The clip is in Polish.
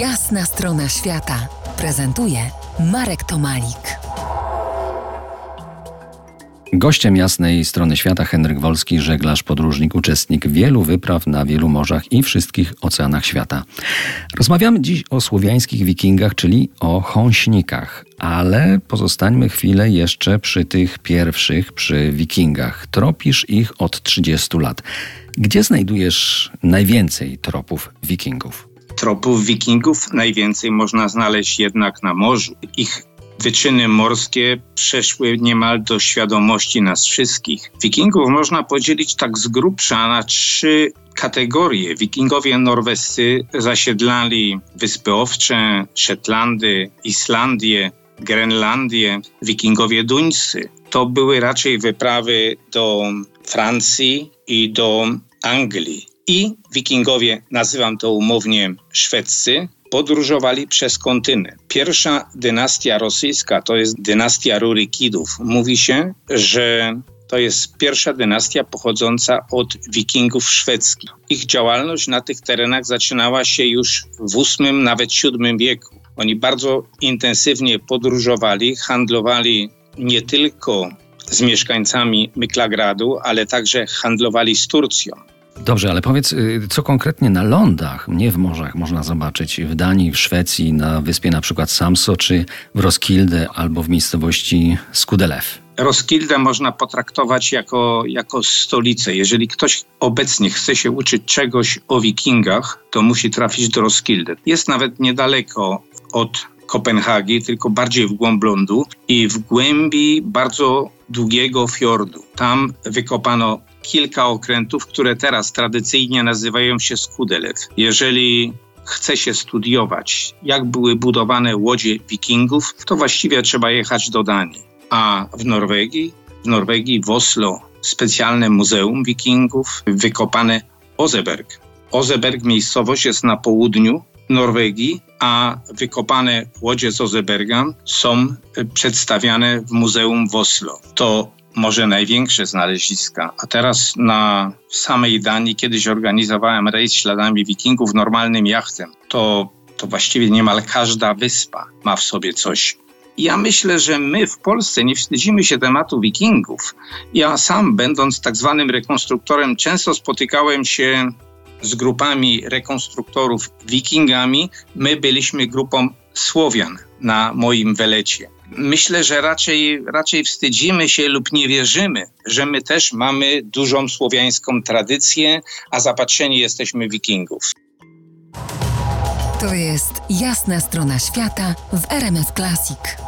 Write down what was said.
Jasna strona świata prezentuje Marek Tomalik. Gościem jasnej strony świata Henryk Wolski, żeglarz, podróżnik, uczestnik wielu wypraw na wielu morzach i wszystkich oceanach świata. Rozmawiamy dziś o słowiańskich wikingach, czyli o chąśnikach, ale pozostańmy chwilę jeszcze przy tych pierwszych, przy wikingach. Tropisz ich od 30 lat. Gdzie znajdujesz najwięcej tropów wikingów? Tropów wikingów najwięcej można znaleźć jednak na morzu. Ich wyczyny morskie przeszły niemal do świadomości nas wszystkich. Wikingów można podzielić tak z grubsza na trzy kategorie. Wikingowie norwescy zasiedlali Wyspy Owcze, Szetlandy, Islandię, Grenlandię. Wikingowie duńscy to były raczej wyprawy do Francji i do Anglii. I wikingowie, nazywam to umownie szwedzcy, podróżowali przez kontynent. Pierwsza dynastia rosyjska to jest dynastia Rurikidów. Mówi się, że to jest pierwsza dynastia pochodząca od wikingów szwedzkich. Ich działalność na tych terenach zaczynała się już w VIII, nawet VII wieku. Oni bardzo intensywnie podróżowali, handlowali nie tylko z mieszkańcami Myklagradu, ale także handlowali z Turcją. Dobrze, ale powiedz, y, co konkretnie na lądach, nie w morzach, można zobaczyć w Danii, w Szwecji, na wyspie na przykład Samso, czy w Roskilde, albo w miejscowości Skudelew? Roskilde można potraktować jako, jako stolicę. Jeżeli ktoś obecnie chce się uczyć czegoś o wikingach, to musi trafić do Roskilde. Jest nawet niedaleko od Kopenhagi, tylko bardziej w głąb lądu i w głębi bardzo długiego fiordu. Tam wykopano kilka okrętów, które teraz tradycyjnie nazywają się Skudelew. Jeżeli chce się studiować, jak były budowane łodzie wikingów, to właściwie trzeba jechać do Danii. A w Norwegii, w Norwegii w Oslo specjalne muzeum wikingów wykopane Ozeberg. Ozeberg miejscowość jest na południu Norwegii, a wykopane łodzie z Ozeberga są przedstawiane w Muzeum w Oslo. To może największe znaleziska. A teraz na samej Danii kiedyś organizowałem rejs śladami wikingów normalnym jachtem. To, to właściwie niemal każda wyspa ma w sobie coś. Ja myślę, że my w Polsce nie wstydzimy się tematu wikingów. Ja sam, będąc tak zwanym rekonstruktorem, często spotykałem się z grupami rekonstruktorów wikingami. My byliśmy grupą Słowian na moim welecie. Myślę, że raczej, raczej wstydzimy się lub nie wierzymy, że my też mamy dużą słowiańską tradycję, a zapatrzeni jesteśmy wikingów. To jest jasna strona świata w RMS Classic.